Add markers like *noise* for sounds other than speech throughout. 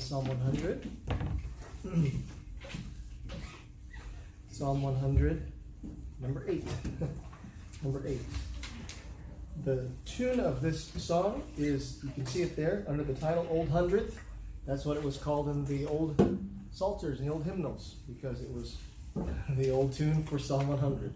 Psalm 100. Psalm 100, number 8. *laughs* number 8. The tune of this song is, you can see it there under the title Old Hundredth. That's what it was called in the old psalters and the old hymnals because it was *laughs* the old tune for Psalm 100.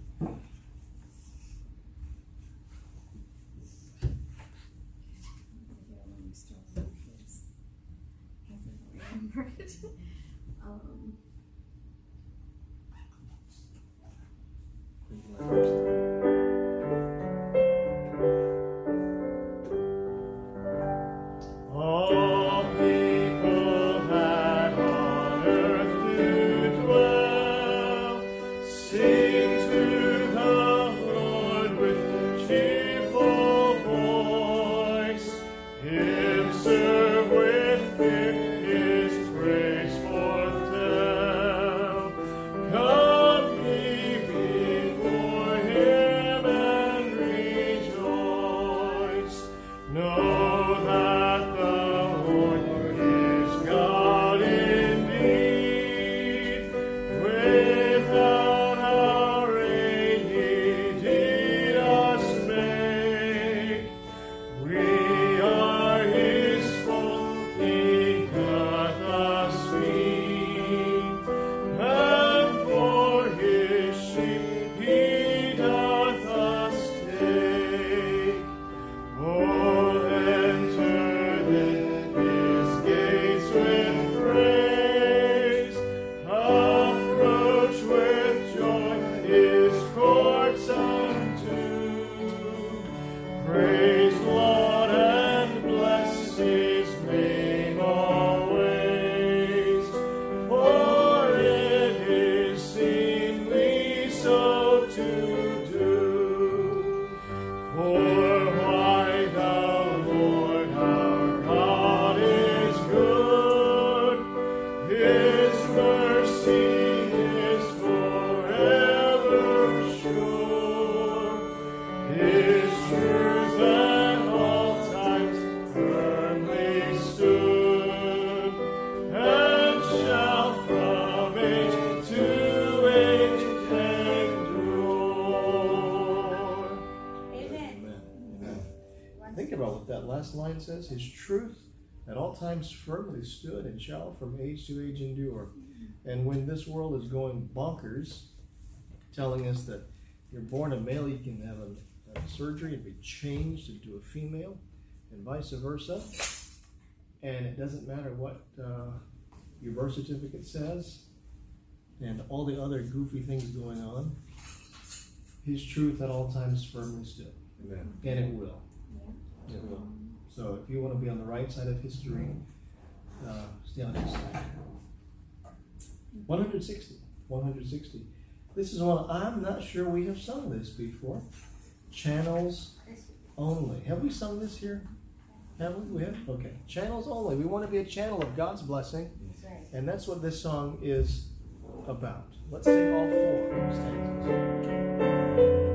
Says, His truth at all times firmly stood and shall from age to age endure. And when this world is going bonkers, telling us that you're born a male, you can have a, a surgery and be changed into a female, and vice versa. And it doesn't matter what uh, your birth certificate says, and all the other goofy things going on. His truth at all times firmly stood. Amen. And it will. Yeah. It will. So if you want to be on the right side of history, uh, stay on this side. 160. 160. This is one, I'm not sure we have sung this before. Channels only. Have we sung this here? Have we? We have? Okay. Channels only. We want to be a channel of God's blessing. And that's what this song is about. Let's sing all four stanzas.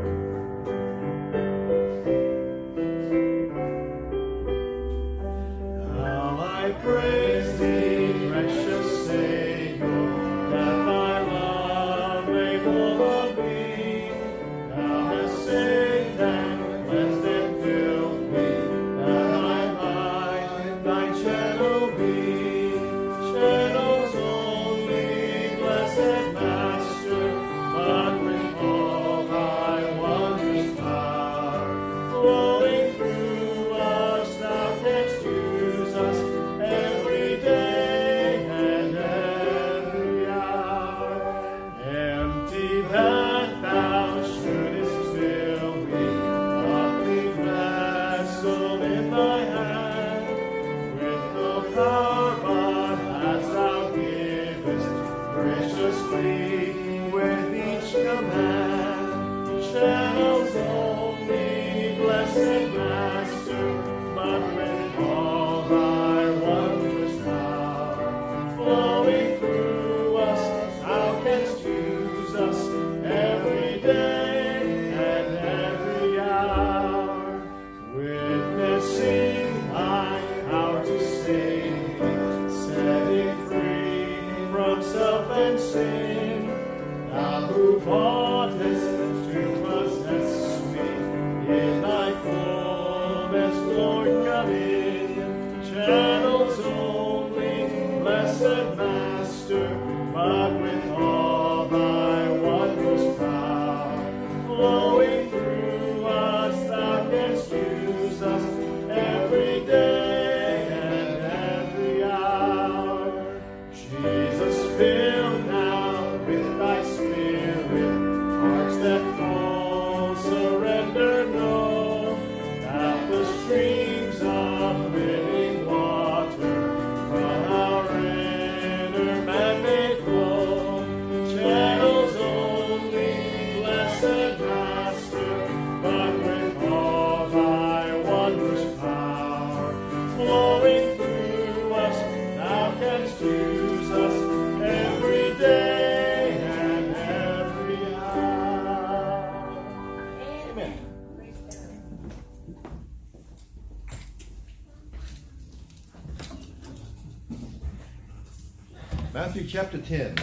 10.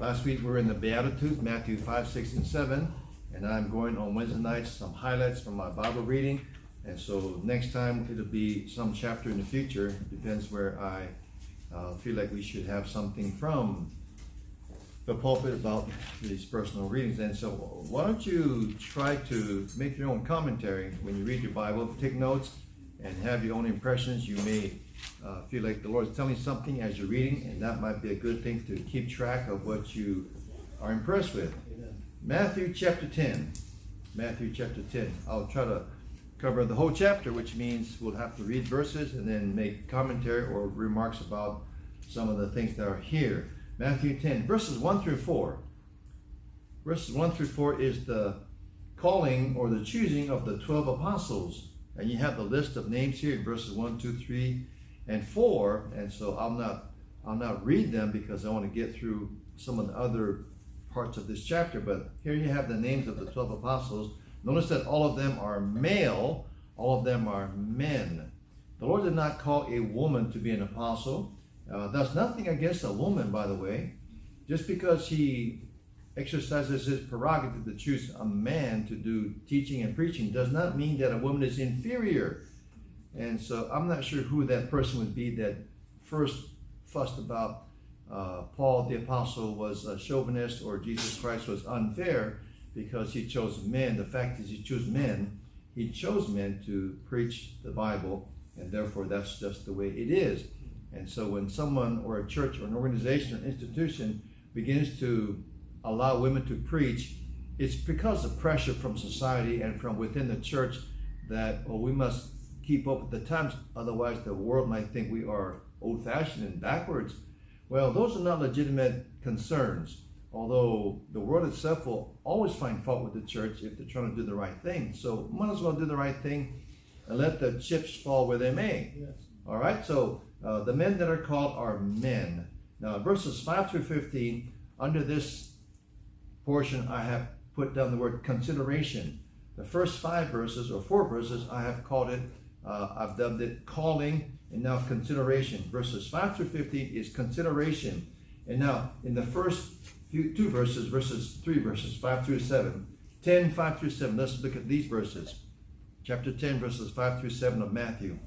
Last week we were in the Beatitudes, Matthew 5, 6, and 7. And I'm going on Wednesday nights, some highlights from my Bible reading. And so next time it'll be some chapter in the future. Depends where I uh, feel like we should have something from the pulpit about these personal readings. And so why don't you try to make your own commentary when you read your Bible, take notes, and have your own impressions. You may uh, feel like the Lord is telling something as you're reading, and that might be a good thing to keep track of what you are impressed with. Matthew chapter 10. Matthew chapter 10. I'll try to cover the whole chapter, which means we'll have to read verses and then make commentary or remarks about some of the things that are here. Matthew 10, verses 1 through 4. Verses 1 through 4 is the calling or the choosing of the 12 apostles. And you have the list of names here in verses 1, 2, 3, and 4. And so I'll not I'll not read them because I want to get through some of the other parts of this chapter. But here you have the names of the 12 apostles. Notice that all of them are male, all of them are men. The Lord did not call a woman to be an apostle. Uh, that's nothing against a woman, by the way. Just because he exercises his prerogative to choose a man to do teaching and preaching does not mean that a woman is inferior. And so I'm not sure who that person would be that first fussed about uh, Paul the apostle was a chauvinist or Jesus Christ was unfair because he chose men. The fact is, he chose men. He chose men to preach the Bible, and therefore that's just the way it is. And so when someone or a church or an organization or institution begins to allow women to preach, it's because of pressure from society and from within the church that well, we must keep up with the times, otherwise the world might think we are old-fashioned and backwards. Well, those are not legitimate concerns, although the world itself will always find fault with the church if they're trying to do the right thing. So might as well do the right thing and let the chips fall where they may. Yes. All right, so uh, the men that are called are men. Now, verses 5 through 15, under this portion, I have put down the word consideration. The first five verses or four verses, I have called it, uh, I've dubbed it calling and now consideration. Verses 5 through 15 is consideration. And now in the first few, two verses, verses three verses, 5 through 7, 10, 5 through 7, let's look at these verses. Chapter 10, verses 5 through 7 of Matthew.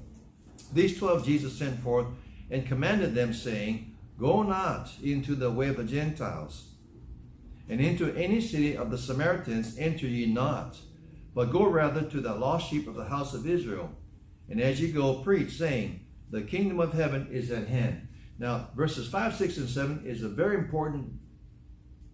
These 12 Jesus sent forth and commanded them, saying, Go not into the way of the Gentiles and into any city of the Samaritans enter ye not, but go rather to the lost sheep of the house of Israel. And as you go, preach, saying, The kingdom of heaven is at hand. Now, verses 5, 6, and 7 is a very important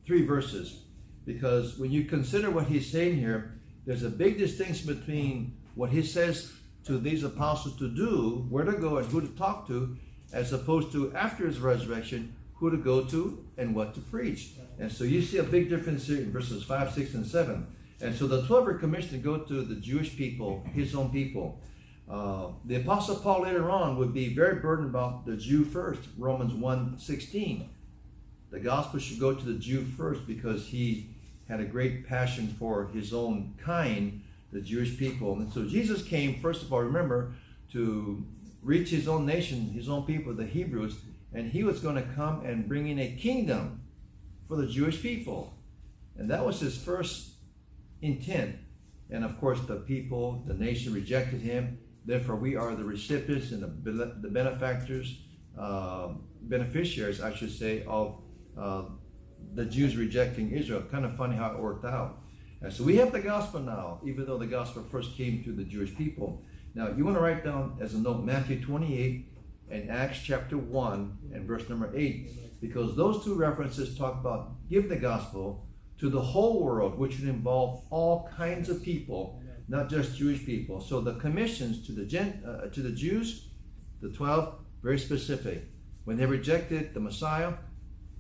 three verses because when you consider what he's saying here, there's a big distinction between what he says to these apostles to do, where to go, and who to talk to, as opposed to after his resurrection, who to go to and what to preach. And so you see a big difference here in verses 5, 6, and 7. And so the 12 are commissioned to go to the Jewish people, his own people. Uh, the Apostle Paul later on would be very burdened about the Jew first, Romans 1, 16. The gospel should go to the Jew first because he had a great passion for his own kind, the Jewish people. And so Jesus came, first of all, remember, to reach his own nation, his own people, the Hebrews, and he was going to come and bring in a kingdom for the Jewish people. And that was his first intent. And of course, the people, the nation rejected him. Therefore, we are the recipients and the, the benefactors, uh, beneficiaries, I should say, of uh, the Jews rejecting Israel. Kind of funny how it worked out. And so we have the gospel now, even though the gospel first came to the Jewish people. Now, you want to write down as a note Matthew 28 and Acts chapter 1 and verse number 8 because those two references talk about give the gospel to the whole world, which would involve all kinds of people, not just Jewish people. So the commissions to the Gen, uh, to the Jews, the twelve, very specific. When they rejected the Messiah,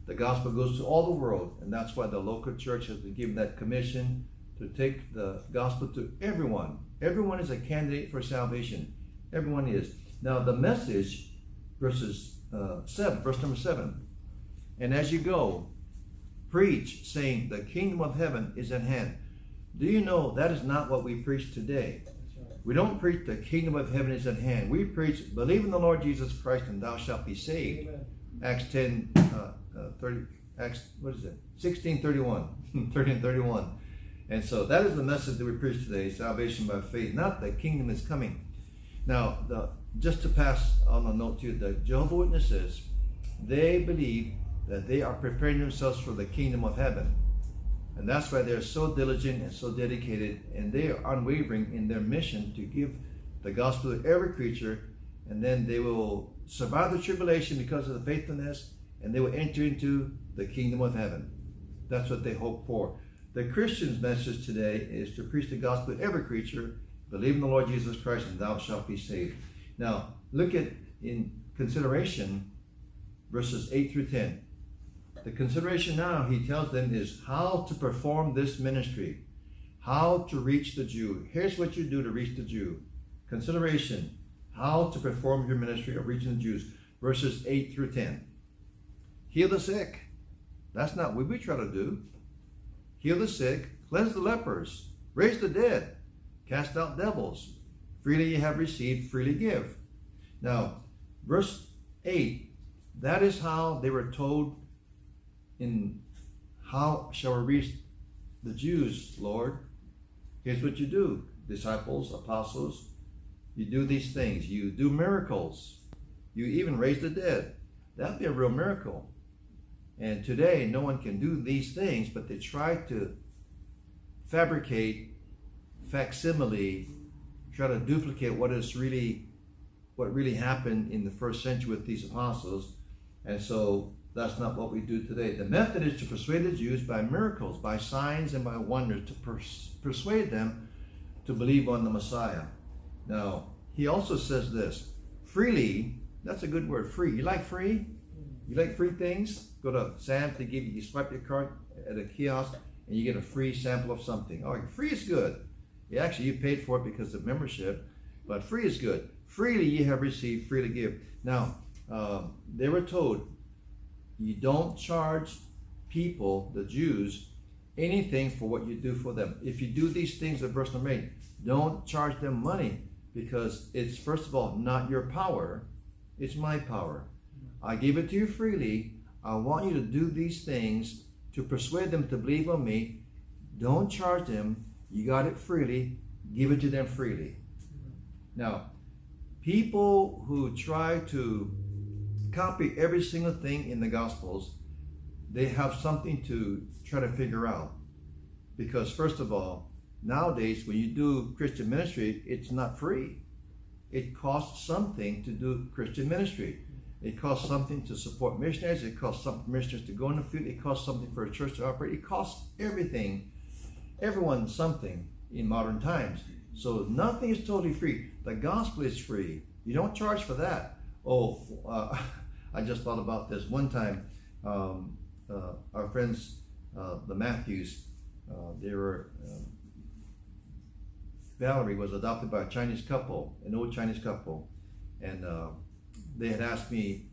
the gospel goes to all the world, and that's why the local church has been given that commission to take the gospel to everyone. Everyone is a candidate for salvation. Everyone is. Now the message, verses uh, seven, verse number seven. And as you go, preach, saying, "The kingdom of heaven is at hand." Do you know that is not what we preach today? We don't preach the kingdom of heaven is at hand. We preach, believe in the Lord Jesus Christ and thou shalt be saved. Amen. Acts 10, uh, uh, 30, Acts, what is it? 16, 31. *laughs* 30 and 31. And so that is the message that we preach today, salvation by faith, not the kingdom is coming. Now, the, just to pass on a note to you, the Jehovah Witnesses, they believe that they are preparing themselves for the kingdom of heaven. And that's why they're so diligent and so dedicated, and they are unwavering in their mission to give the gospel to every creature, and then they will survive the tribulation because of the faithfulness, and they will enter into the kingdom of heaven. That's what they hope for. The Christian's message today is to preach the gospel to every creature, believe in the Lord Jesus Christ, and thou shalt be saved. Now, look at in consideration verses 8 through 10. The consideration now, he tells them, is how to perform this ministry, how to reach the Jew. Here's what you do to reach the Jew. Consideration, how to perform your ministry of reaching the Jews. Verses 8 through 10. Heal the sick. That's not what we try to do. Heal the sick, cleanse the lepers, raise the dead, cast out devils. Freely you have received, freely give. Now, verse 8, that is how they were told in how shall we reach the Jews, Lord? Here's what you do, disciples, apostles. You do these things. You do miracles. You even raise the dead. That'd be a real miracle. And today, no one can do these things, but they try to fabricate, facsimile, try to duplicate what is really, what really happened in the first century with these apostles. And so that's not what we do today. The method is to persuade the Jews by miracles, by signs, and by wonders, to pers- persuade them to believe on the Messiah. Now, he also says this freely, that's a good word, free. You like free? You like free things? Go to Sam to give you, you swipe your card at a kiosk and you get a free sample of something. Oh, free is good. Yeah, actually, you paid for it because of membership, but free is good. Freely you have received, freely give. Now, uh, they were told you don't charge people, the Jews, anything for what you do for them. If you do these things in verse number 8, don't charge them money because it's, first of all, not your power, it's my power. I give it to you freely. I want you to do these things to persuade them to believe on me. Don't charge them. You got it freely. Give it to them freely. Now, people who try to copy every single thing in the Gospels, they have something to try to figure out. Because, first of all, nowadays when you do Christian ministry, it's not free. It costs something to do Christian ministry. It costs something to support missionaries. It costs something for missionaries to go in the field. It costs something for a church to operate. It costs everything, everyone something in modern times. So nothing is totally free. The gospel is free. You don't charge for that. Oh, uh, *laughs* I just thought about this one time. Um, uh, our friends, uh, the Matthews, uh, they were. Um, Valerie was adopted by a Chinese couple, an old Chinese couple, and uh, they had asked me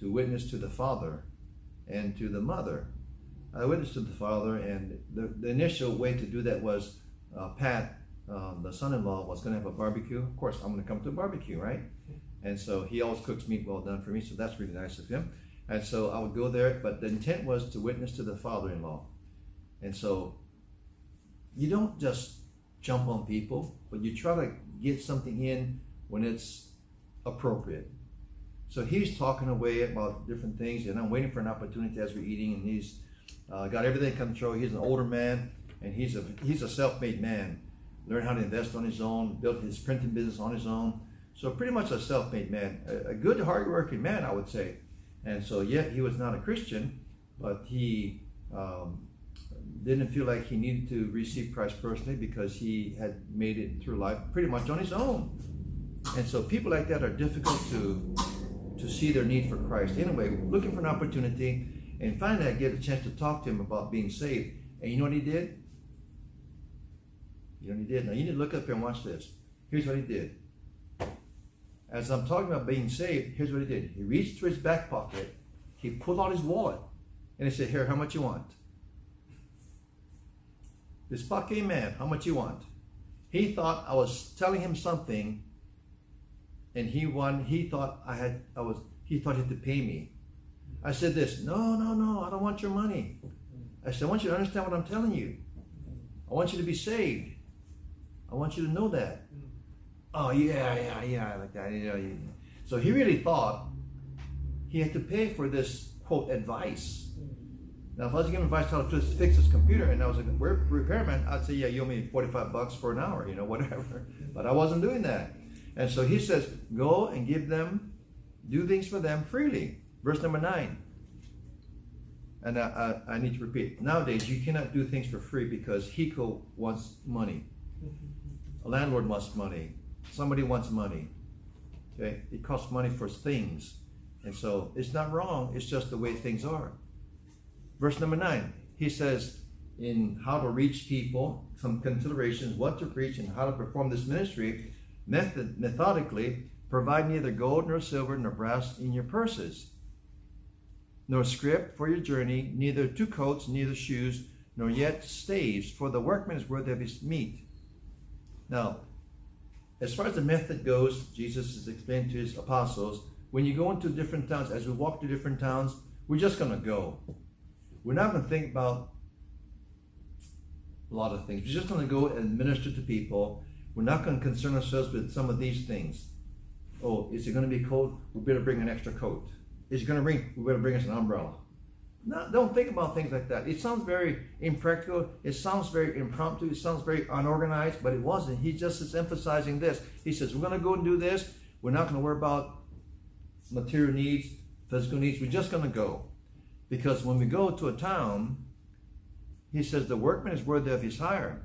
to witness to the father and to the mother. I witnessed to the father, and the, the initial way to do that was uh, Pat, um, the son-in-law, was going to have a barbecue. Of course, I'm going to come to a barbecue, right? And so he always cooks meat well done for me, so that's really nice of him. And so I would go there, but the intent was to witness to the father in law. And so you don't just jump on people, but you try to get something in when it's appropriate. So he's talking away about different things, and I'm waiting for an opportunity as we're eating, and he's uh, got everything under control. He's an older man, and he's a he's a self-made man. Learned how to invest on his own, built his printing business on his own. So pretty much a self-made man, a, good, hard-working man, I would say. And so, yet he was not a Christian, but he um, didn't feel like he needed to receive Christ personally because he had made it through life pretty much on his own. And so, people like that are difficult to to see their need for Christ. Anyway, looking for an opportunity, and finally, I get a chance to talk to him about being saved. And you know what he did? You know what he did? Now you need to look up here and watch this. Here's what he did. As I'm talking about being saved, here's what he did. He reached to his back pocket, he pulled out his wallet, and he said, Here, how much you want? This fucking man, how much you want? He thought I was telling him something, and he won. He thought I had. I was. He thought he had to pay me. I said this. No, no, no. I don't want your money. I said I want you to understand what I'm telling you. I want you to be saved. I want you to know that. Oh yeah, yeah, yeah, like that. You know. So he really thought he had to pay for this quote advice. Now, if I was giving advice how to fix his computer, and I was like, we're repairman, I'd say, yeah, you owe me 45 bucks for an hour, you know, *laughs* whatever. But I wasn't doing that. And so he says, go and give them, do things for them freely. Verse number nine. And I, I, I need to repeat. Nowadays, you cannot do things for free because HECO wants money. A landlord wants money. Somebody wants money. Okay? It costs money for things. And so it's not wrong, it's just the way things are. Verse number nine, he says, in how to reach people, some considerations, what to preach, and how to perform this ministry, method, methodically, provide neither gold nor silver nor brass in your purses, nor script for your journey, neither two coats, neither shoes, nor yet staves, for the workman is worthy of his meat. Now, as far as the method goes, Jesus has explained to his apostles, when you go into different towns, as we walk to different towns, we're just going to go. We're not going to think about a lot of things. We're just going to go and minister to people. We're not going to concern ourselves with some of these things. Oh, is it going to be cold? We better bring an extra coat. Is it going to rain? We better bring us an umbrella. No, don't think about things like that. It sounds very impractical. It sounds very impromptu. It sounds very unorganized, but it wasn't. He just is emphasizing this. He says, We're going to go and do this. We're not going to worry about material needs, physical needs. We're just going to go. Because when we go to a town, he says the workman is worthy of his hire.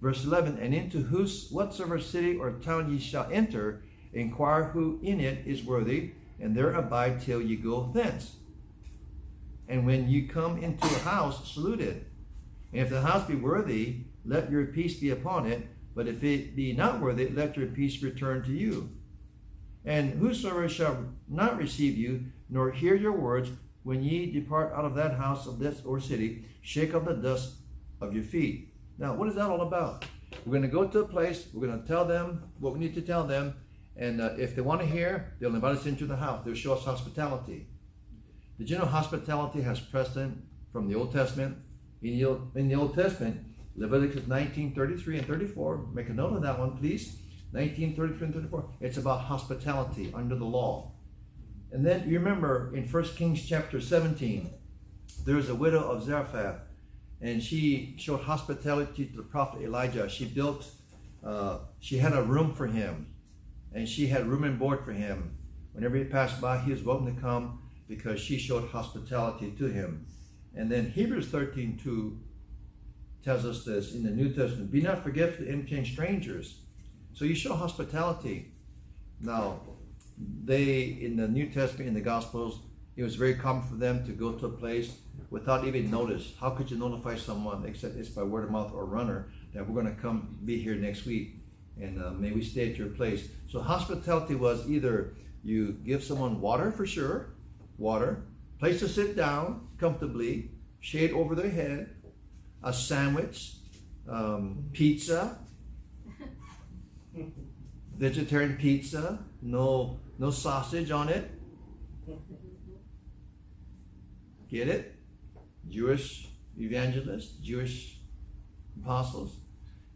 Verse 11, and into whose whatsoever city or town ye shall enter, inquire who in it is worthy, and there abide till ye go thence. And when you come into a house, salute it. And if the house be worthy, let your peace be upon it. But if it be not worthy, let your peace return to you. And whosoever shall not receive you, nor hear your words, when ye depart out of that house of this or city, shake off the dust of your feet. Now, what is that all about? We're going to go to a place, we're going to tell them what we need to tell them, and uh, if they want to hear, they'll invite us into the house. They'll show us hospitality. Did you know hospitality has precedent from the Old Testament? In the, in the Old Testament, Leviticus 19, 33 and 34, make a note of that one, please. 19, 33 and 34. It's about hospitality under the law. And then you remember in 1 Kings chapter 17, there's a widow of Zarephath, and she showed hospitality to the prophet Elijah. She built, uh, she had a room for him, and she had room and board for him. Whenever he passed by, he was welcome to come because she showed hospitality to him. And then Hebrews 13 2 tells us this in the New Testament be not forgetful to entertain strangers. So you show hospitality. Now, they in the New Testament in the Gospels, it was very common for them to go to a place without even notice. How could you notify someone except it's by word of mouth or runner that we're going to come be here next week and uh, may we stay at your place. So hospitality was either you give someone water for sure, water, place to sit down comfortably, shade over their head, a sandwich, um, pizza, *laughs* vegetarian pizza, no no sausage on it. Get it? Jewish evangelists, Jewish apostles,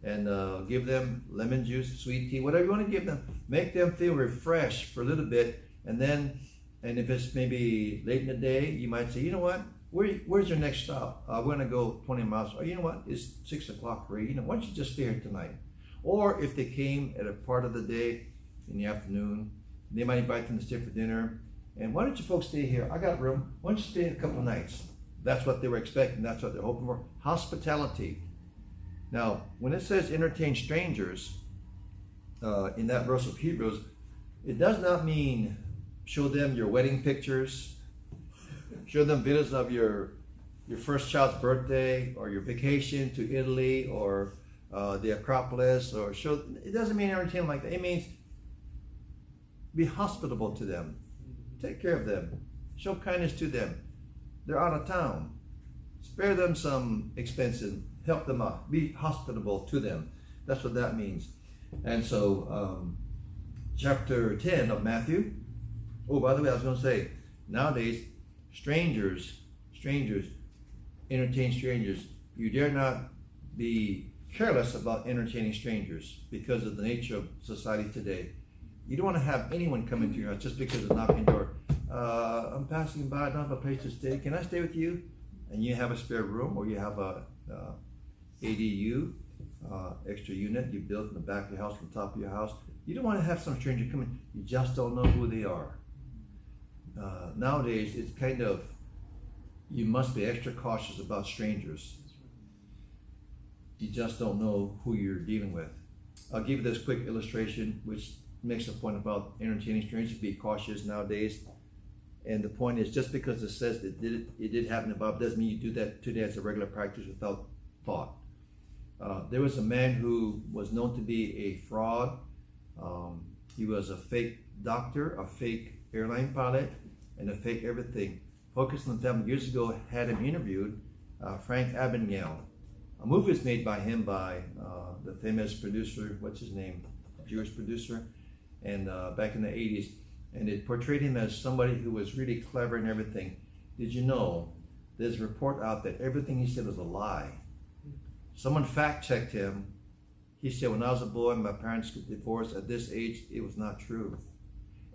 and uh, give them lemon juice, sweet tea, whatever you want to give them. Make them feel refreshed for a little bit, and then, and if it's maybe late in the day, you might say, you know what? Where, where's your next stop? We're going to go 20 miles. Or you know what? It's 6 o'clock already. You know, why don't you just stay here tonight? Or if they came at a part of the day in the afternoon, they might invite them to stay for dinner. And why don't you folks stay here? I got room. Why don't you stay a couple nights? That's what they were expecting. That's what they're hoping for. Hospitality. Now, when it says entertain strangers uh, in that verse of Hebrews, it does not mean show them your wedding pictures, show them videos of your your first child's birthday or your vacation to Italy or uh, the Acropolis or show. It doesn't mean anything like that. It means Be hospitable to them. Take care of them. Show kindness to them. They're out of town. Spare them some expenses. Help them out. Be hospitable to them. That's what that means. And so, um, chapter 10 of Matthew. Oh, by the way, I was going to say, nowadays, strangers, strangers, entertain strangers. You dare not be careless about entertaining strangers because of the nature of society today. You don't want to have anyone come into your house just because of knocking door. Uh, I'm passing by, I don't have a place to stay. Can I stay with you? And you have a spare room or you have a uh, ADU, uh, extra unit you built in the back of your house, on top of your house. You don't want to have some stranger come in. You just don't know who they are. Uh, nowadays, it's kind of, you must be extra cautious about strangers. You just don't know who you're dealing with. I'll give you this quick illustration, which makes a point about entertaining strangers. Be cautious nowadays. And the point is, just because it says it did, it did happen to Bob doesn't mean you do that today as a regular practice without thought. Uh, there was a man who was known to be a fraud. Um, he was a fake doctor, a fake airline pilot, and a fake everything. Focus on the years ago had him interviewed, uh, Frank Abagnale. A movie was made by him by uh, the famous producer, what's his name, Jewish producer, and uh, back in the 80s, and it portrayed him as somebody who was really clever and everything. Did you know there's a report out that everything he said was a lie? Someone fact checked him. He said, When I was a boy, my parents got divorced. At this age, it was not true.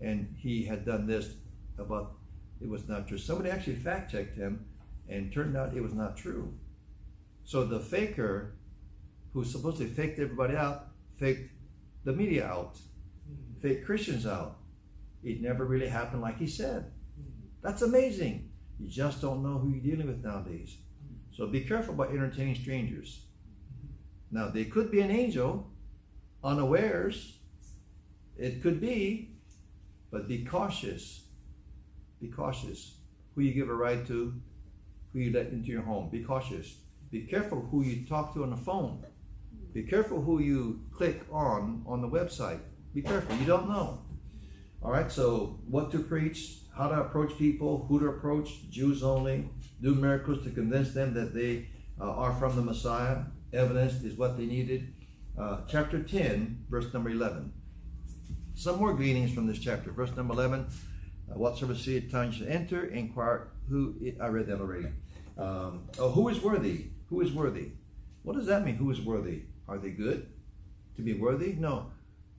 And he had done this about it was not true. Somebody actually fact checked him and turned out it was not true. So the faker who supposedly faked everybody out, faked the media out, hmm. faked Christians out. It never really happened like he said. Hmm. That's amazing. You just don't know who you're dealing with nowadays. Hmm. So be careful about entertaining strangers. Now, they could be an angel, unawares. It could be, but be cautious. Be cautious. Who you give a ride to, who you let into your home. Be cautious. Be careful who you talk to on the phone. Be careful who you click on on the website. Be careful. You don't know. All right, so what to preach, how to approach people, who to approach, Jews only, do miracles to convince them that they uh, are from the Messiah, evidence is what they needed. Uh, chapter 10, verse number 11. Some more gleanings from this chapter. Verse number 11. Uh, whatsoever seed time shall enter, inquire who, I read that already. Um, oh, who is worthy? Who is worthy? What does that mean? Who is worthy? Are they good to be worthy? No.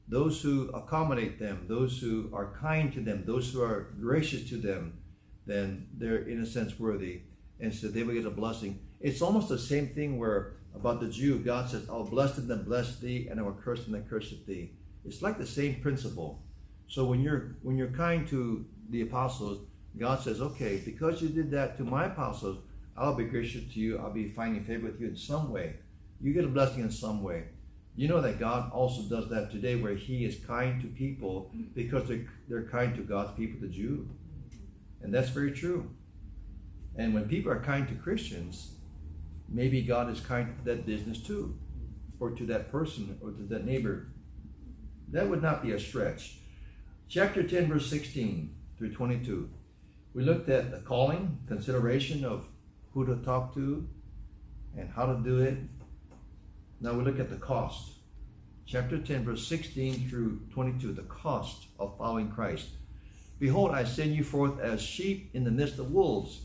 Those who accommodate them, those who are kind to them, those who are gracious to them, then they're in a sense worthy. And so they will get a blessing. It's almost the same thing where about the Jew, God says, I'll bless them that bless thee, and I will curse them that curse thee. It's like the same principle. So when you're when you're kind to the apostles, God says, okay, because you did that to my apostles, I'll be gracious to you. I'll be finding favor with you in some way. You get a blessing in some way. You know that God also does that today where he is kind to people because they're, they're kind to God's people, the Jew. And that's very true. And when people are kind to Christians, maybe God is kind to that business too, or to that person, or to that neighbor. That would not be a stretch. Chapter 10, verse 16 through 22. We looked at the calling, consideration of who to talk to, and how to do it. Now we look at the cost. Chapter 10, verse 16 through 22, the cost of following Christ. Behold, I send you forth as sheep in the midst of wolves.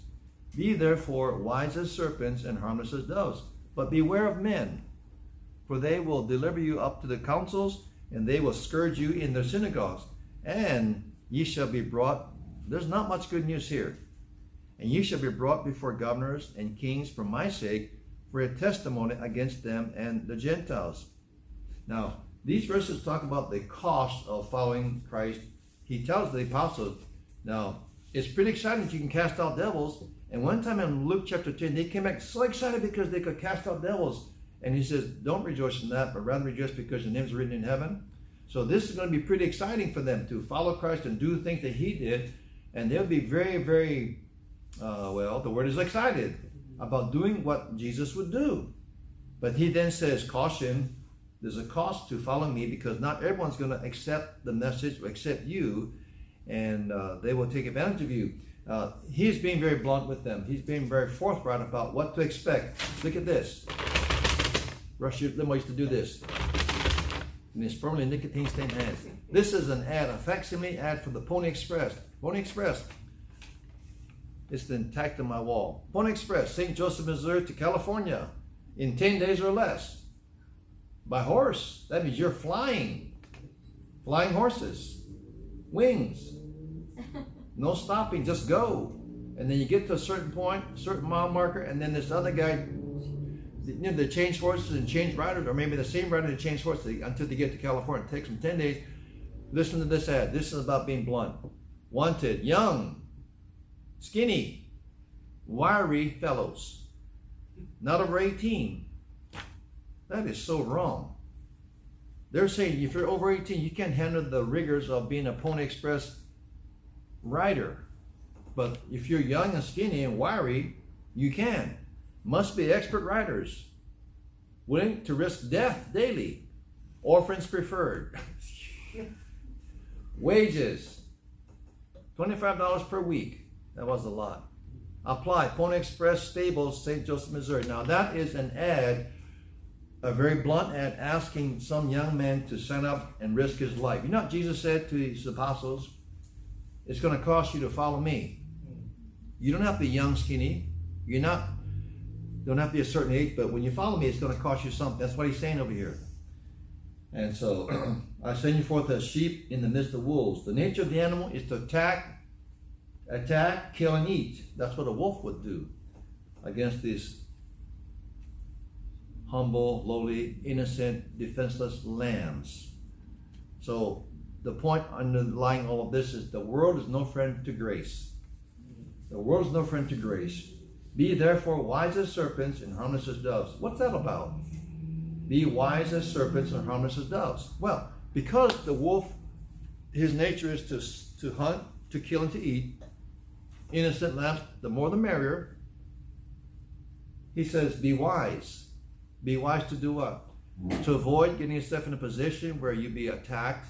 Be therefore wise as serpents and harmless as doves. But beware of men, for they will deliver you up to the councils, and they will scourge you in their synagogues. And ye shall be brought, there's not much good news here. And ye shall be brought before governors and kings for my sake, for a testimony against them and the Gentiles. Now, these verses talk about the cost of following Christ. He tells the apostles, now, it's pretty exciting that you can cast out devils, and one time in Luke chapter 10, they came back so excited because they could cast out devils. And he says, Don't rejoice in that, but rather rejoice because your name's written in heaven. So this is going to be pretty exciting for them to follow Christ and do things that he did. And they'll be very, very, uh, well, the word is excited about doing what Jesus would do. But he then says, Caution, There's a cost to following me because not everyone's going to accept the message, accept you, and uh, they will take advantage of you. Uh, he's being very blunt with them. He's being very forthright about what to expect. Look at this. Rush Limbaugh used to do this. In his firmly nicotine stained hands. This is an ad, a facsimile ad for the Pony Express. Pony Express. It's been tacked to my wall. Pony Express, St. Joseph, Missouri to California in 10 days or less. By horse. That means you're flying. Flying horses. Wings. *laughs* No stopping, just go. And then you get to a certain point, a certain mile marker, and then this other guy, you know, they change horses and change riders, or maybe the same rider to change horses until they get to California. It takes them 10 days. Listen to this ad. This is about being blunt. Wanted, young, skinny, wiry fellows, not over 18. That is so wrong. They're saying if you're over 18, you can't handle the rigors of being a Pony Express rider. But if you're young and skinny and wiry, you can. Must be expert riders, willing to risk death daily. Orphans preferred. *laughs* Wages $25 per week. That was a lot. Apply Pony Express Stables, St. Joseph, Missouri. Now, that is an ad, a very blunt ad, asking some young man to sign up and risk his life. You know what Jesus said to his apostles? It's going to cost you to follow me. You don't have to be young, skinny. You're not, don't have to be a certain age, but when you follow me, it's going to cost you something. That's what he's saying over here. And so, *clears throat* I send you forth as sheep in the midst of wolves. The nature of the animal is to attack, attack, kill, and eat. That's what a wolf would do against these humble, lowly, innocent, defenseless lambs. So the point underlying all of this is the world is no friend to grace. The world is no friend to grace. Be therefore wise as serpents and harmless as doves. What's that about? Be wise as serpents and harmless as doves. Well, because the wolf, his nature is to, to hunt, to kill, and to eat, innocent lambs, the more the merrier. He says, be wise. Be wise to do what? To avoid getting yourself in a position where you be attacked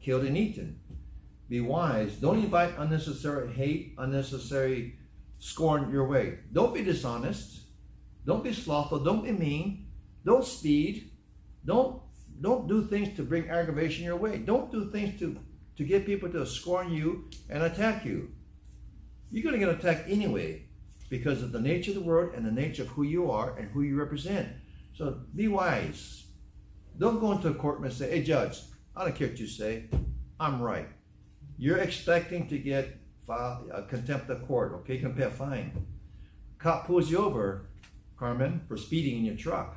killed and eaten. Be wise. Don't invite unnecessary hate, unnecessary scorn your way. Don't be dishonest. Don't be slothful. Don't be mean. Don't speed. Don't don't do things to bring aggravation your way. Don't do things to to get people to scorn you and attack you. You're going to get attacked anyway because of the nature of the world and the nature of who you are and who you represent. So be wise. Don't go into a courtroom and say, "Hey, judge, I don't care what you say. I'm right. You're expecting to get uh, contempt of court, okay? A fine. Cop pulls you over, Carmen, for speeding in your truck.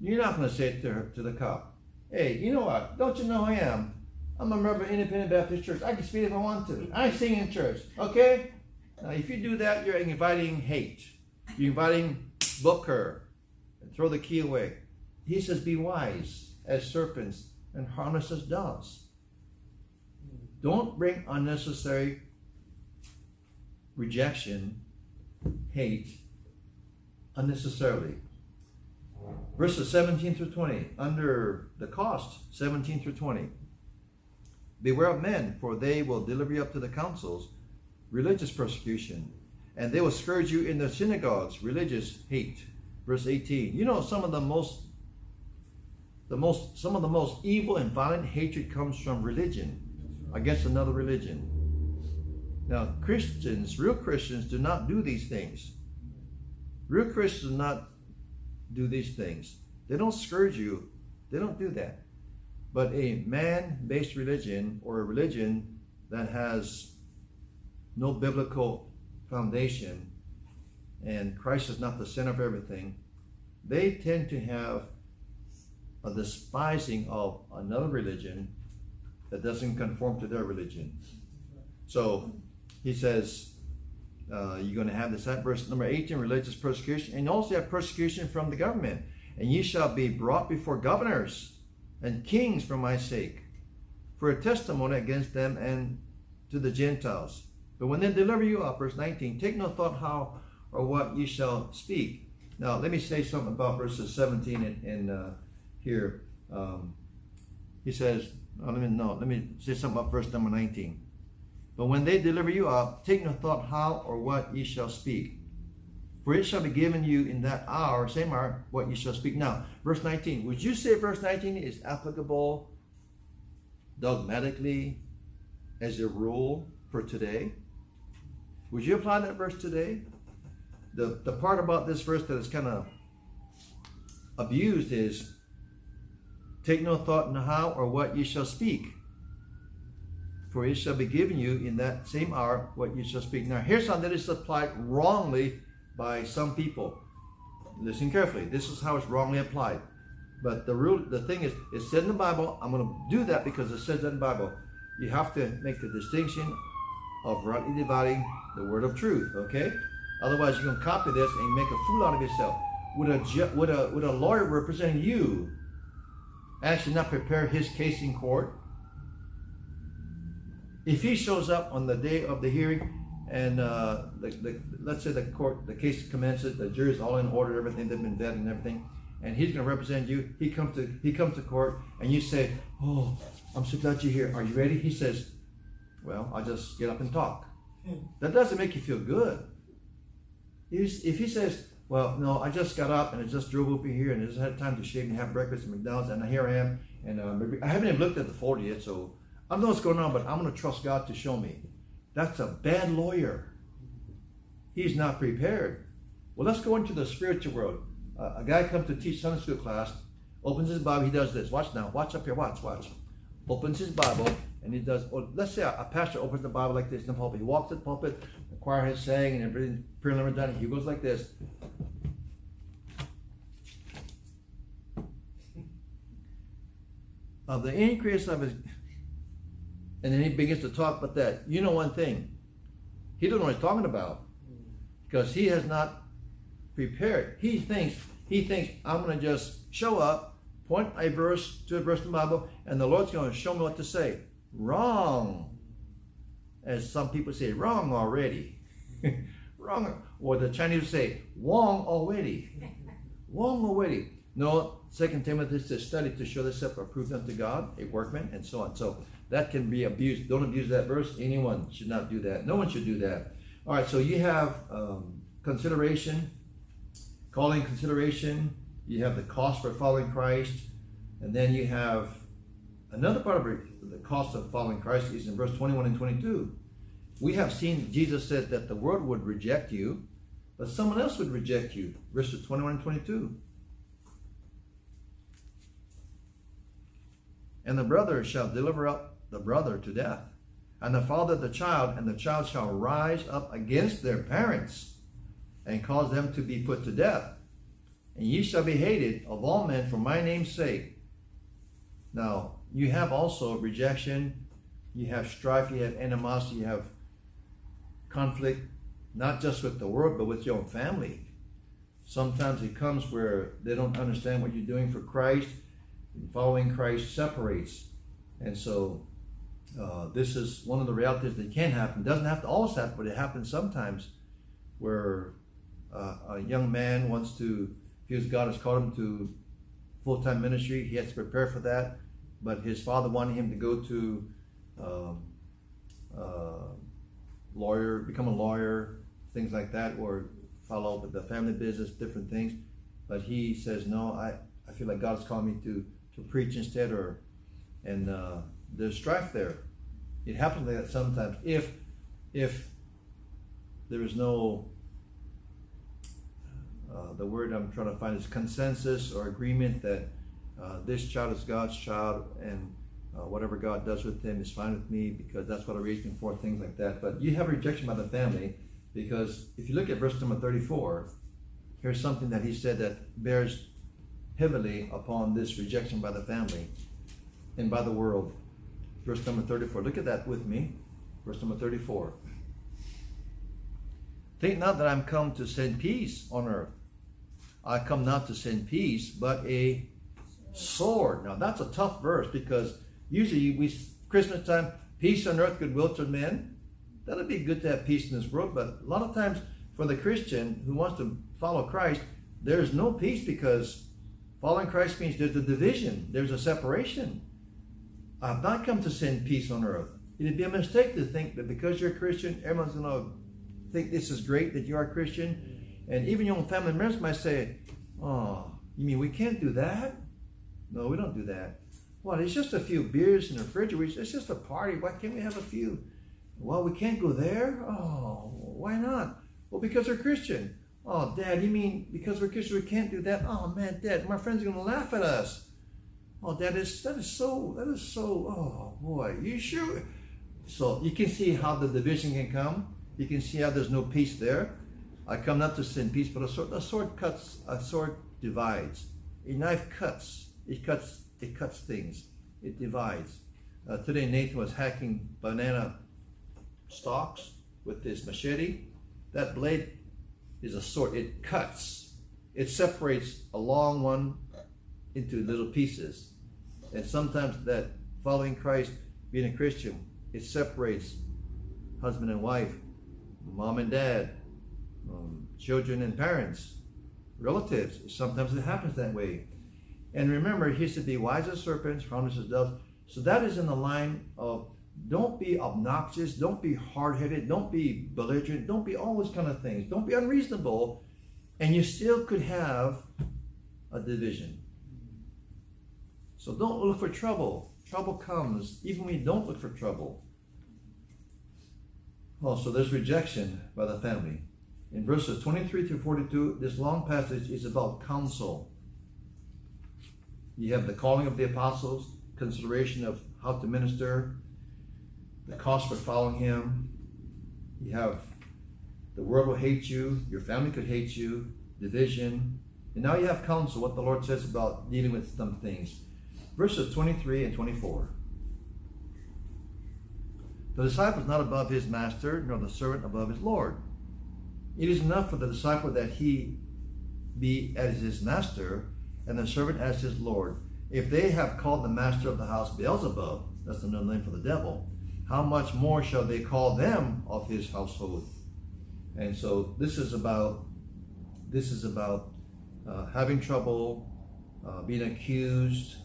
You're not going to say to, her, to the cop, hey, you know what? Don't you know I am? I'm a member of Independent Baptist Church. I can speed if I want to. I sing in church, okay? Now, if you do that, you're inviting hate. You're inviting book her and throw the key away. He says, be wise as serpents and harmless as doves. Don't bring unnecessary rejection, hate, unnecessarily. Verses 17 through 20, under the cost, 17 through 20. Beware of men, for they will deliver you up to the councils, religious persecution, and they will scourge you in the synagogues, religious hate. Verse 18. You know, some of the most the most some of the most evil and violent hatred comes from religion against another religion. Now, Christians, real Christians, do not do these things. Real Christians do not do these things. They don't scourge you. They don't do that. But a man-based religion or a religion that has no biblical foundation and Christ is not the center of everything, they tend to have a despising of another religion that doesn't conform to their religion. So he says, uh, you're going to have this at verse number 18, religious persecution, and also have persecution from the government. And ye shall be brought before governors and kings for my sake, for a testimony against them and to the Gentiles. But when they deliver you up, verse 19, take no thought how or what ye shall speak, Now, let me say something about verses 17 and, and uh, here. Um, he says, oh, let me know. let me say something about verse number 19. But when they deliver you up, take no thought how or what ye shall speak. For it shall be given you in that hour, same hour, what ye shall speak. Now, verse 19. Would you say verse 19 is applicable dogmatically as a rule for today? Would you apply that verse today? The, the part about this verse that is kind of abused is take no thought in how or what ye shall speak. For it shall be given you in that same hour what you shall speak. Now, here's something that is applied wrongly by some people. Listen carefully. This is how it's wrongly applied. But the rule, the thing is, it said in the Bible. I'm going to do that because it says that in the Bible. You have to make the distinction of rightly dividing the word of truth. Okay. Otherwise, you're going to copy this and make a fool out of yourself. Would a would a would a lawyer representing you actually not prepare his case in court? If he shows up on the day of the hearing and uh, the, the, let's say the court, the case commences, the jury's all in order, everything, they've been vetted and everything, and he's going to represent you. He comes to he comes to court, and you say, "Oh, I'm so glad you're here. Are you ready?" He says, "Well, I'll just get up and talk." That doesn't make you feel good. If he says, "Well, no, I just got up and I just drove over here and I just had time to shave and have breakfast at McDonald's, and here I am, and uh, I haven't even looked at the folder yet, so I don't know what's going on, but I'm going to trust God to show me." That's a bad lawyer. He's not prepared. Well, let's go into the spiritual world. Uh, a guy comes to teach Sunday school class, opens his Bible, he does this. Watch now, watch up here, watch, watch. Opens his Bible, and he does, or let's say a, a pastor opens the Bible like this in the pulpit. He walks to the pulpit, the choir has sang, and everything preliminary done. He goes like this. Of the increase of his and then he begins to talk about that. You know one thing, he doesn't know what he's talking about because he has not prepared. He thinks he thinks I'm going to just show up, point a verse to a verse in the Bible, and the Lord's going to show me what to say. Wrong, as some people say, wrong already. *laughs* wrong, or the Chinese say, wrong already. *laughs* wrong already. No, Second Timothy says, study to show thyself approved unto God, a workman, and so on. So that can be abused. Don't abuse that verse. Anyone should not do that. No one should do that. All right, so you have um, consideration, calling consideration. You have the cost for following Christ. And then you have another part of the cost of following Christ is in verse 21 and 22. We have seen Jesus said that the world would reject you, but someone else would reject you. Verses 21 and 22. And the brother shall deliver up the brother to death, and the father the child, and the child shall rise up against their parents and cause them to be put to death. And ye shall be hated of all men for my name's sake. Now, you have also rejection, you have strife, you have animosity, you have conflict, not just with the world, but with your own family. Sometimes it comes where they don't understand what you're doing for Christ. Following Christ separates. And so uh, this is one of the realities that can happen. It doesn't have to always happen, but it happens sometimes where uh, a young man wants to, feels God has called him to full-time ministry. He has to prepare for that, but his father wanted him to go to um, uh, lawyer, become a lawyer, things like that, or follow up with the family business, different things. But he says, no, I, I feel like God God's calling me to, to preach instead, or and uh, there's strife there. It happens like that sometimes. If if there is no uh, the word I'm trying to find is consensus or agreement that uh, this child is God's child and uh, whatever God does with him is fine with me because that's what I raised him for, things like that. But you have rejection by the family because if you look at verse number 34, here's something that he said that bears heavily upon this rejection by the family and by the world. Verse number 34. Look at that with me. Verse number 34. Think not that I'm come to send peace on earth. I come not to send peace, but a sword. Now that's a tough verse because usually we Christmas time, peace on earth, goodwill to men. That'd be good to have peace in this world, but a lot of times for the Christian who wants to follow Christ, there's no peace because following Christ means there's a division, there's a separation. I've not come to send peace on earth. It'd be a mistake to think that because you're a Christian, everyone's to think this is great that you are a Christian. And even your own family members might say, Oh, you mean we can't do that? No, we don't do that. Well, it's just a few beers in the refrigerator. It's just a party. Why can't we have a few? Well, we can't go there? Oh, why not? Well, because we're Christian. Oh, Dad, you mean because we're Christian we can't do that? Oh man, Dad, my friends are gonna laugh at us. Oh, that is that is so that is so oh boy, you sure? So you can see how the division can come. You can see how there's no peace there. I come not to sin peace, but a sword a sword cuts a sword divides. A knife cuts. It cuts it cuts things. It divides. Uh, today Nathan was hacking banana stalks with this machete. That blade is a sword. It cuts. It separates a long one into little pieces. And sometimes that following Christ, being a Christian, it separates husband and wife, mom and dad, um, children and parents, relatives. Sometimes it happens that way. And remember, he said, Be wise as serpents, harmless as doves. So that is in the line of don't be obnoxious, don't be hard headed, don't be belligerent, don't be all those kind of things. Don't be unreasonable, and you still could have a division. So don't look for trouble. Trouble comes even when you don't look for trouble. Well, so there's rejection by the family. In verses 23 through 42, this long passage is about counsel. You have the calling of the apostles, consideration of how to minister, the cost for following him. You have the world will hate you, your family could hate you, division. And now you have counsel, what the Lord says about dealing with some things. Verses 23 and 24. The disciple is not above his master, nor the servant above his Lord. It is enough for the disciple that he be as his master, and the servant as his Lord. If they have called the master of the house Beelzebub, that's another name for the devil, how much more shall they call them of his household? And so this is about this is about uh, having trouble, uh, being accused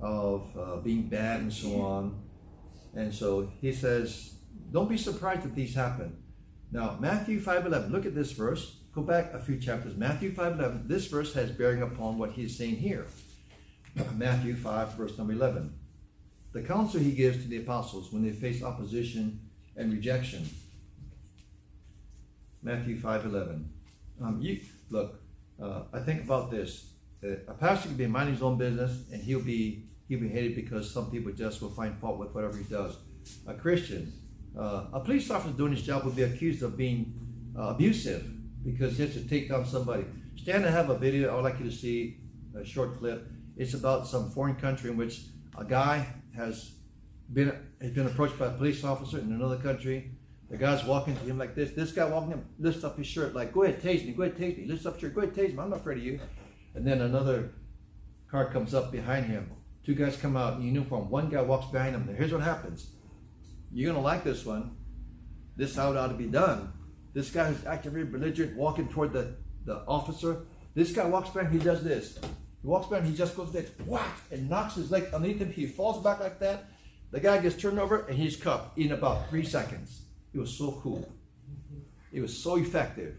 of uh, being bad, and so on. And so he says, don't be surprised if these happen. Now Matthew five eleven. Look at this verse. Go back a few chapters. Matthew five eleven. This verse has bearing upon what he's saying here. Matthew five verse number eleven the counsel he gives to the apostles when they face opposition and rejection. Matthew 5.11. Um, you, look, uh, I think about this. Uh, a pastor can be minding his own business and he'll be he'll be hated because some people just will find fault with whatever he does. A Christian, uh, a police officer doing his job will be accused of being uh, abusive because he has to take down somebody. Stan, I have a video I would like you to see, a short clip. It's about some foreign country in which a guy has been has been approached by a police officer in another country. The guy's walking to him like this. This guy walking him lifts up his shirt like, "Go ahead, tase me. Go ahead, tase me." Lifts up his shirt. Go ahead, tase me. I'm not afraid of you. And then another car comes up behind him. Two guys come out in uniform. One guy walks behind him. Here's what happens. You're gonna like this one. This how it ought to be done. This guy who's acting very belligerent, walking toward the, the officer. This guy walks by he does this. He walks by he just goes there, whack, and knocks his leg underneath him. He falls back like that. The guy gets turned over and he's cuffed in about three seconds. It was so cool. It was so effective.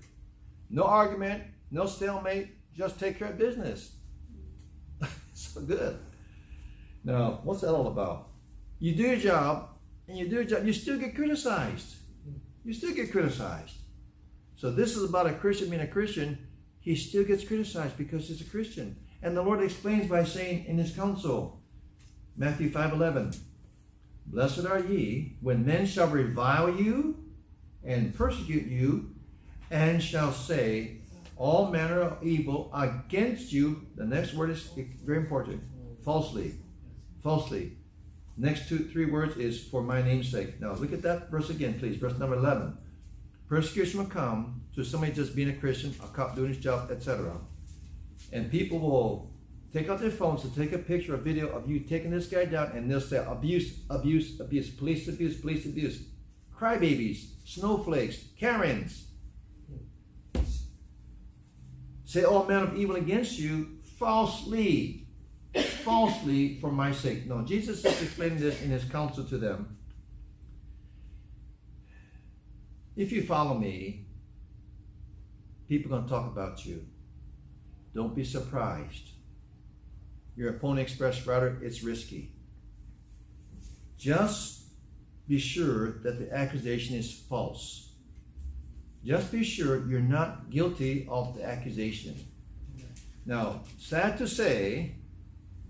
No argument, no stalemate, just take care of business. *laughs* so good. Now, what's that all about? You do your job, and you do your job, you still get criticized. You still get criticized. So this is about a Christian being a Christian. He still gets criticized because he's a Christian. And the Lord explains by saying in his counsel, Matthew 5:11, Blessed are ye when men shall revile you and persecute you, and shall say all manner of evil against you. The next word is very important. Falsely. Falsely. Next two, three words is for my name's sake. Now look at that verse again, please. Verse number 11. Persecution will come to somebody just being a Christian, a cop doing his job, etc and people will take out their phones to take a picture, a video of you taking this guy down, and they'll say abuse, abuse, abuse, police abuse, police abuse, crybabies, snowflakes, Karens. say all men of evil against you falsely. falsely for my sake. No, Jesus is explaining this in his counsel to them. If you follow me, people are going to talk about you. Don't be surprised. Your opponent expressed rather, it's risky. Just be sure that the accusation is false. Just be sure you're not guilty of the accusation. Now, sad to say,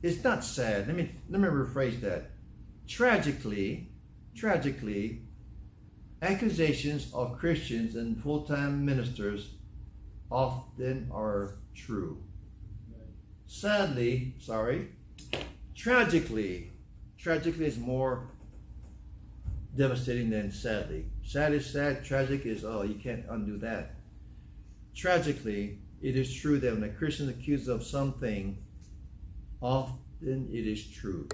it's not sad. Let me let me rephrase that. Tragically, tragically, accusations of Christians and full-time ministers often are true. Sadly, sorry, tragically, tragically is more devastating than sadly. Sad is sad, tragic is, oh, you can't undo that. Tragically, it is true that when a Christian is accused of something, often it is true.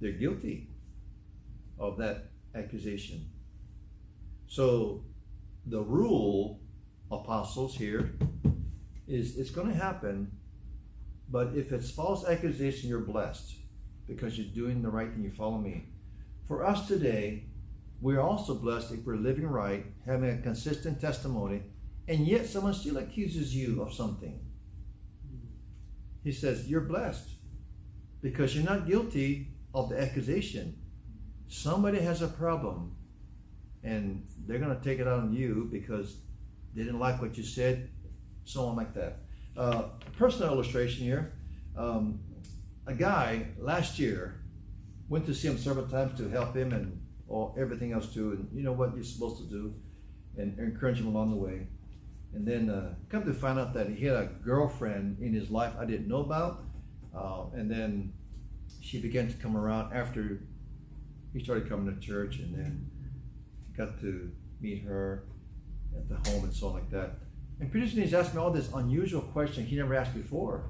They're guilty of that accusation. So the rule, apostles here, is it's going to happen, but if it's false accusation, you're blessed because you're doing the right thing, you follow me. For us today, we're also blessed if we're living right, having a consistent testimony, and yet someone still accuses you of something. He says, You're blessed because you're not guilty of the accusation. Somebody has a problem and they're going to take it out on you because they didn't like what you said, so on like that. Uh, personal illustration here. Um, a guy last year went to see him several times to help him and all everything else too, and you know what you're supposed to do, and encourage him along the way. And then uh, come to find out that he had a girlfriend in his life I didn't know about, uh, and then she began to come around after he started coming to church, and then got to meet her at the home and so on like that. And soon he's asked me all this unusual question he never asked before.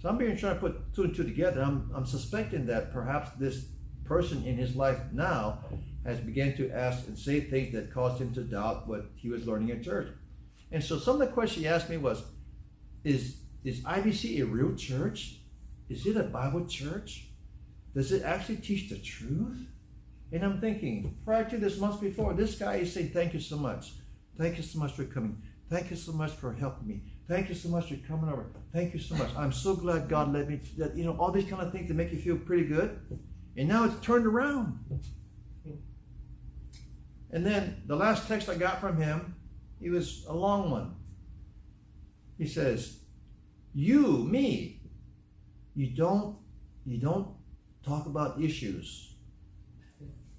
So I'm being trying to put two and two together. I'm, I'm suspecting that perhaps this person in his life now has begun to ask and say things that caused him to doubt what he was learning at church. And so some of the questions he asked me was, is, is IBC a real church? Is it a Bible church? Does it actually teach the truth? And I'm thinking, prior to this, months before, this guy is saying, thank you so much. Thank you so much for coming. Thank you so much for helping me. Thank you so much for coming over. Thank you so much. I'm so glad God led me that. You know, all these kind of things that make you feel pretty good. And now it's turned around. And then the last text I got from him, he was a long one. He says, You, me, you don't you don't talk about issues.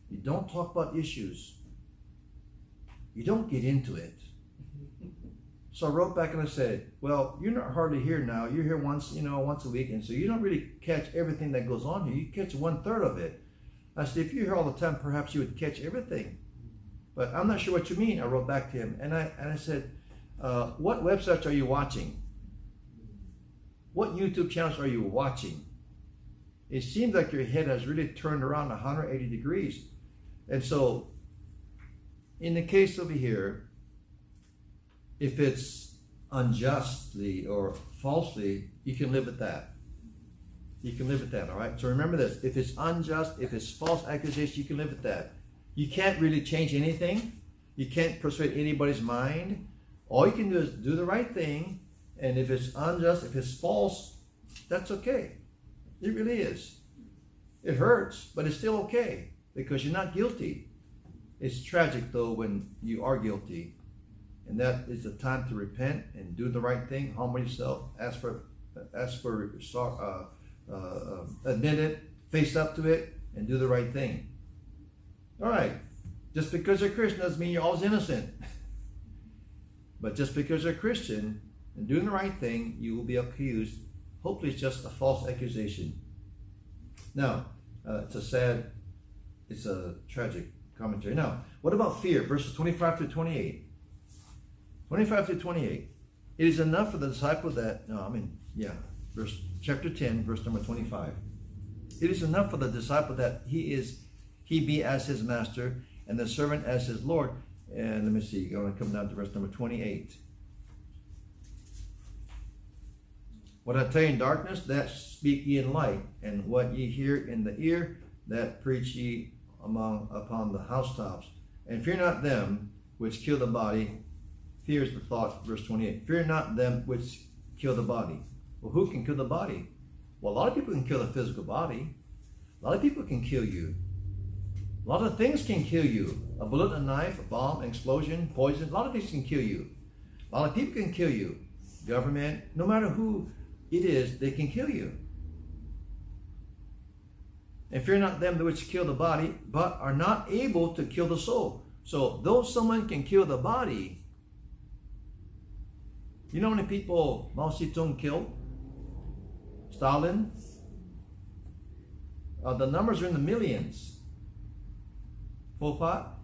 You don't talk about issues. You don't get into it. So I wrote back and I said, Well, you're not hardly here now. You're here once, you know, once a week, and so you don't really catch everything that goes on here. You catch one third of it. I said, if you're here all the time, perhaps you would catch everything. But I'm not sure what you mean. I wrote back to him and I and I said, uh, what websites are you watching? What YouTube channels are you watching? It seems like your head has really turned around 180 degrees. And so in the case over here, if it's unjustly or falsely, you can live with that. You can live with that, all right? So remember this if it's unjust, if it's false accusation, you can live with that. You can't really change anything, you can't persuade anybody's mind. All you can do is do the right thing, and if it's unjust, if it's false, that's okay. It really is. It hurts, but it's still okay because you're not guilty. It's tragic though when you are guilty and that is the time to repent and do the right thing. Humble yourself. Ask for, ask for, uh, uh, uh, admit it, face up to it, and do the right thing. All right. Just because you're Christian doesn't mean you're always innocent. *laughs* but just because you're Christian and doing the right thing, you will be accused. Hopefully, it's just a false accusation. Now, uh, it's a sad, it's a tragic commentary. Now, what about fear? Verses 25 to 28. 25 to 28. It is enough for the disciple that, no, I mean, yeah, verse chapter 10, verse number 25. It is enough for the disciple that he is, he be as his master and the servant as his Lord. And let me see, I'm going to come down to verse number 28. What I tell you in darkness, that speak ye in light, and what ye hear in the ear, that preach ye among upon the housetops. And fear not them which kill the body. Fears the thought, verse 28. Fear not them which kill the body. Well, who can kill the body? Well, a lot of people can kill the physical body. A lot of people can kill you. A lot of things can kill you. A bullet, a knife, a bomb, an explosion, poison. A lot of things can kill you. A lot of people can kill you. Government, no matter who it is, they can kill you. And fear not them which kill the body, but are not able to kill the soul. So, though someone can kill the body, you know how many people Mao Zedong killed? Stalin? Uh, the numbers are in the millions. Pol Pot?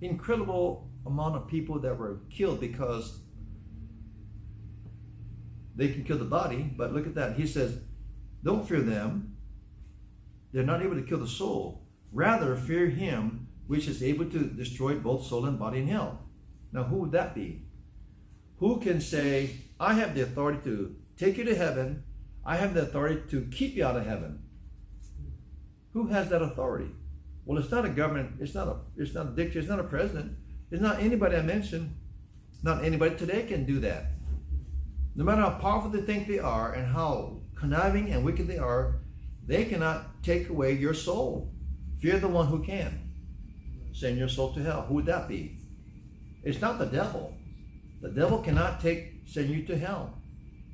Incredible amount of people that were killed because they can kill the body, but look at that. He says, Don't fear them. They're not able to kill the soul. Rather, fear him which is able to destroy both soul and body in hell. Now, who would that be? Who can say, I have the authority to take you to heaven, I have the authority to keep you out of heaven? Who has that authority? Well, it's not a government, it's not a it's not a dictator, it's not a president, it's not anybody I mentioned. Not anybody today can do that. No matter how powerful they think they are and how conniving and wicked they are, they cannot take away your soul. Fear the one who can. Send your soul to hell. Who would that be? It's not the devil. The devil cannot take send you to hell.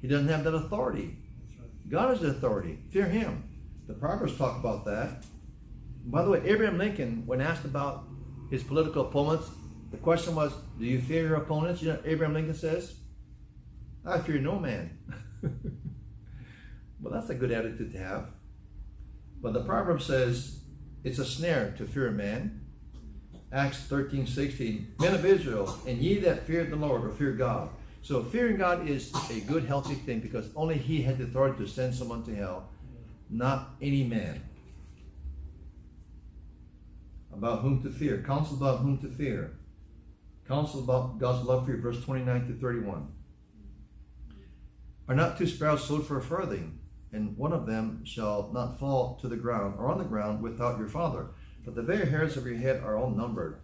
He doesn't have that authority. God is the authority. Fear him. The Proverbs talk about that. By the way, Abraham Lincoln, when asked about his political opponents, the question was, Do you fear your opponents? You know, Abraham Lincoln says, I fear no man. *laughs* well, that's a good attitude to have. But the proverb says it's a snare to fear a man. Acts 13, 16. Men of Israel, and ye that fear the Lord or fear God. So fearing God is a good, healthy thing because only He has the authority to send someone to hell, not any man. About whom to fear. Counsel about whom to fear. Counsel about God's love for you, verse 29 to 31. Are not two sparrows sold for a farthing, and one of them shall not fall to the ground or on the ground without your father? But the very hairs of your head are all numbered.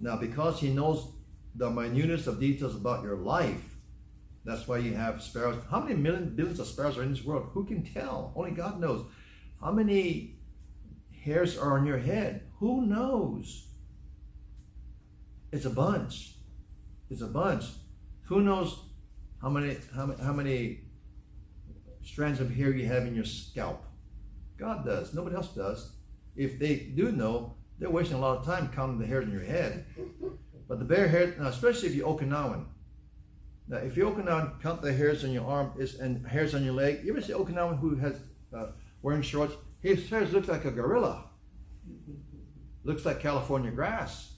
Now, because he knows the minuteness of details about your life, that's why you have sparrows. How many millions, of sparrows are in this world? Who can tell? Only God knows. How many hairs are on your head? Who knows? It's a bunch. It's a bunch. Who knows how many how, how many strands of hair you have in your scalp? God does. Nobody else does. If they do know, they're wasting a lot of time counting the hairs in your head. But the bare hair, especially if you're Okinawan. Now, if you're Okinawan, count the hairs on your arm is and hairs on your leg. You ever see Okinawan who has uh, wearing shorts? His hairs looks like a gorilla. Looks like California grass.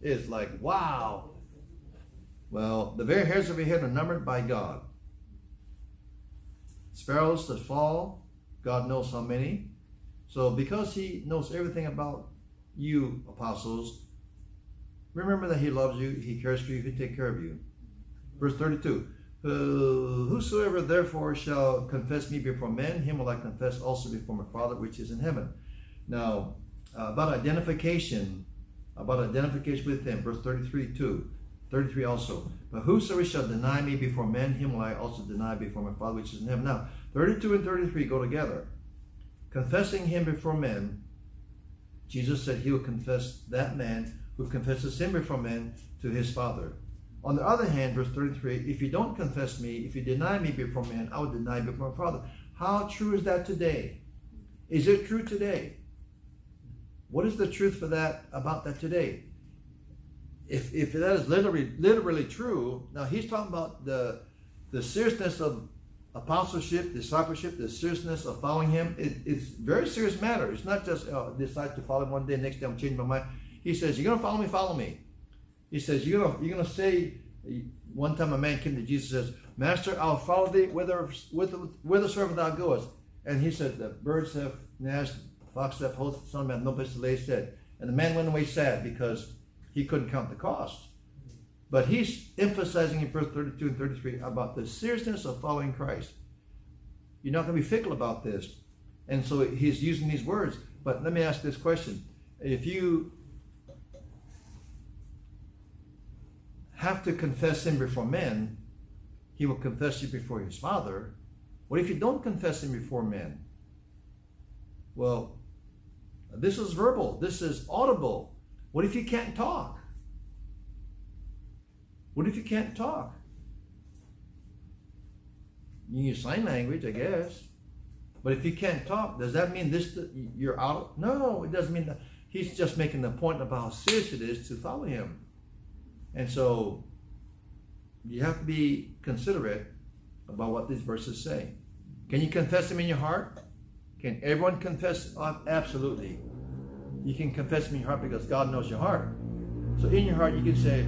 It's like wow. Well, the very hairs of your head are numbered by God. Sparrows that fall, God knows how many. So because he knows everything about you, apostles, remember that he loves you, he cares for you, he take care of you. Verse 32. Uh, whosoever therefore shall confess me before men, him will I confess also before my Father which is in heaven. Now, uh, about identification, about identification with him, verse 33 too. 33 also. But whosoever shall deny me before men, him will I also deny before my Father which is in heaven. Now, 32 and 33 go together. Confessing him before men, Jesus said he will confess that man who confesses him before men to his Father. On the other hand, verse 33, if you don't confess me, if you deny me before men, I will deny before my Father. How true is that today? Is it true today? What is the truth for that about that today? If, if that is literally literally true, now he's talking about the the seriousness of apostleship, discipleship, the seriousness of following him. It, it's very serious matter. It's not just uh, decide to follow him one day, next day I'm changing my mind. He says, "You're gonna follow me, follow me." He says, "You're gonna you're gonna say." One time, a man came to Jesus and says, "Master, I'll follow thee whither whithersoever thou goest." And he said, "The birds have nest, fox have host, son of man no place to lay his head." And the man went away sad because he couldn't count the cost. But he's emphasizing in verse 32 and 33 about the seriousness of following Christ. You're not going to be fickle about this. And so he's using these words. But let me ask this question. If you have to confess him before men, he will confess you before his Father. What if you don't confess him before men? Well, this is verbal, this is audible. What if you can't talk? What if you can't talk? You use sign language, I guess. But if you can't talk, does that mean this you're out? No, it doesn't mean that. He's just making the point about how serious it is to follow him. And so you have to be considerate about what these verses say. Can you confess him in your heart? Can everyone confess? Absolutely. You can confess in your heart because God knows your heart. So in your heart, you can say,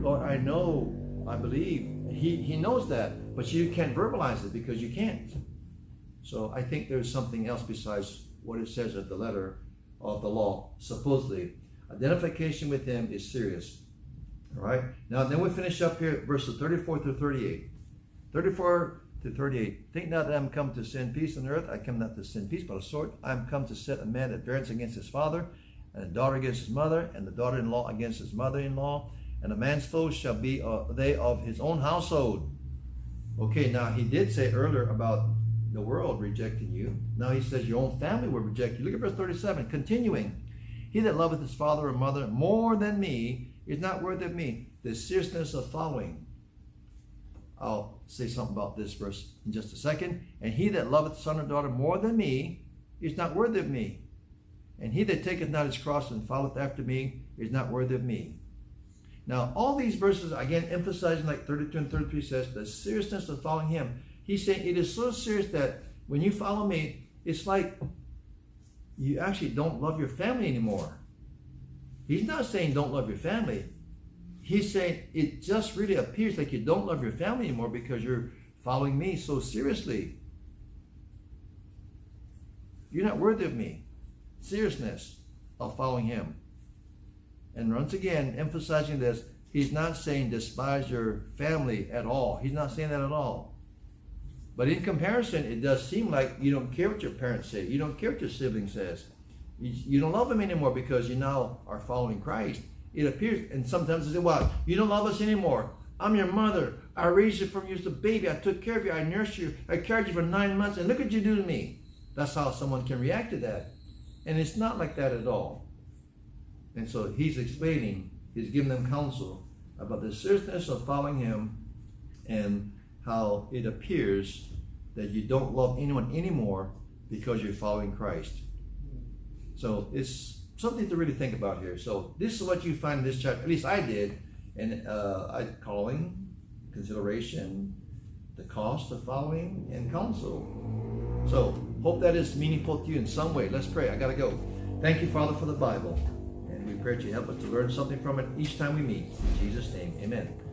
Lord, I know, I believe. He, he knows that, but you can't verbalize it because you can't. So I think there's something else besides what it says at the letter of the law, supposedly. Identification with him is serious. All right. Now, then we finish up here, verses 34 through 38. 34 to 38. Think not that I'm come to send peace on earth. I come not to send peace, but a sword. I am come to set a man at variance against his father, and a daughter against his mother, and the daughter in law against his mother in law and a man's foes shall be uh, they of his own household. Okay, now he did say earlier about the world rejecting you. Now he says your own family will reject you. Look at verse 37. Continuing, he that loveth his father or mother more than me is not worthy of me. The seriousness of following. I'll say something about this verse in just a second. And he that loveth son or daughter more than me is not worthy of me. And he that taketh not his cross and followeth after me is not worthy of me. Now, all these verses, again, emphasizing like 32 and 33 says, the seriousness of following him. He's saying it is so serious that when you follow me, it's like you actually don't love your family anymore. He's not saying don't love your family. He's saying it just really appears like you don't love your family anymore because you're following me so seriously. You're not worthy of me. Seriousness of following him. And once again, emphasizing this, he's not saying despise your family at all. He's not saying that at all. But in comparison, it does seem like you don't care what your parents say. You don't care what your sibling says. You, you don't love them anymore because you now are following Christ. It appears, and sometimes they say, well, you don't love us anymore. I'm your mother. I raised you from you as a baby. I took care of you. I nursed you. I carried you for nine months. And look what you do to me. That's how someone can react to that. And it's not like that at all. And so he's explaining, he's giving them counsel about the seriousness of following him and how it appears that you don't love anyone anymore because you're following Christ. So it's something to really think about here. So this is what you find in this chapter. At least I did, and uh, I calling, consideration, the cost of following, and counsel. So hope that is meaningful to you in some way. Let's pray. I gotta go. Thank you, Father, for the Bible and we pray that you help us to learn something from it each time we meet. In Jesus' name, amen.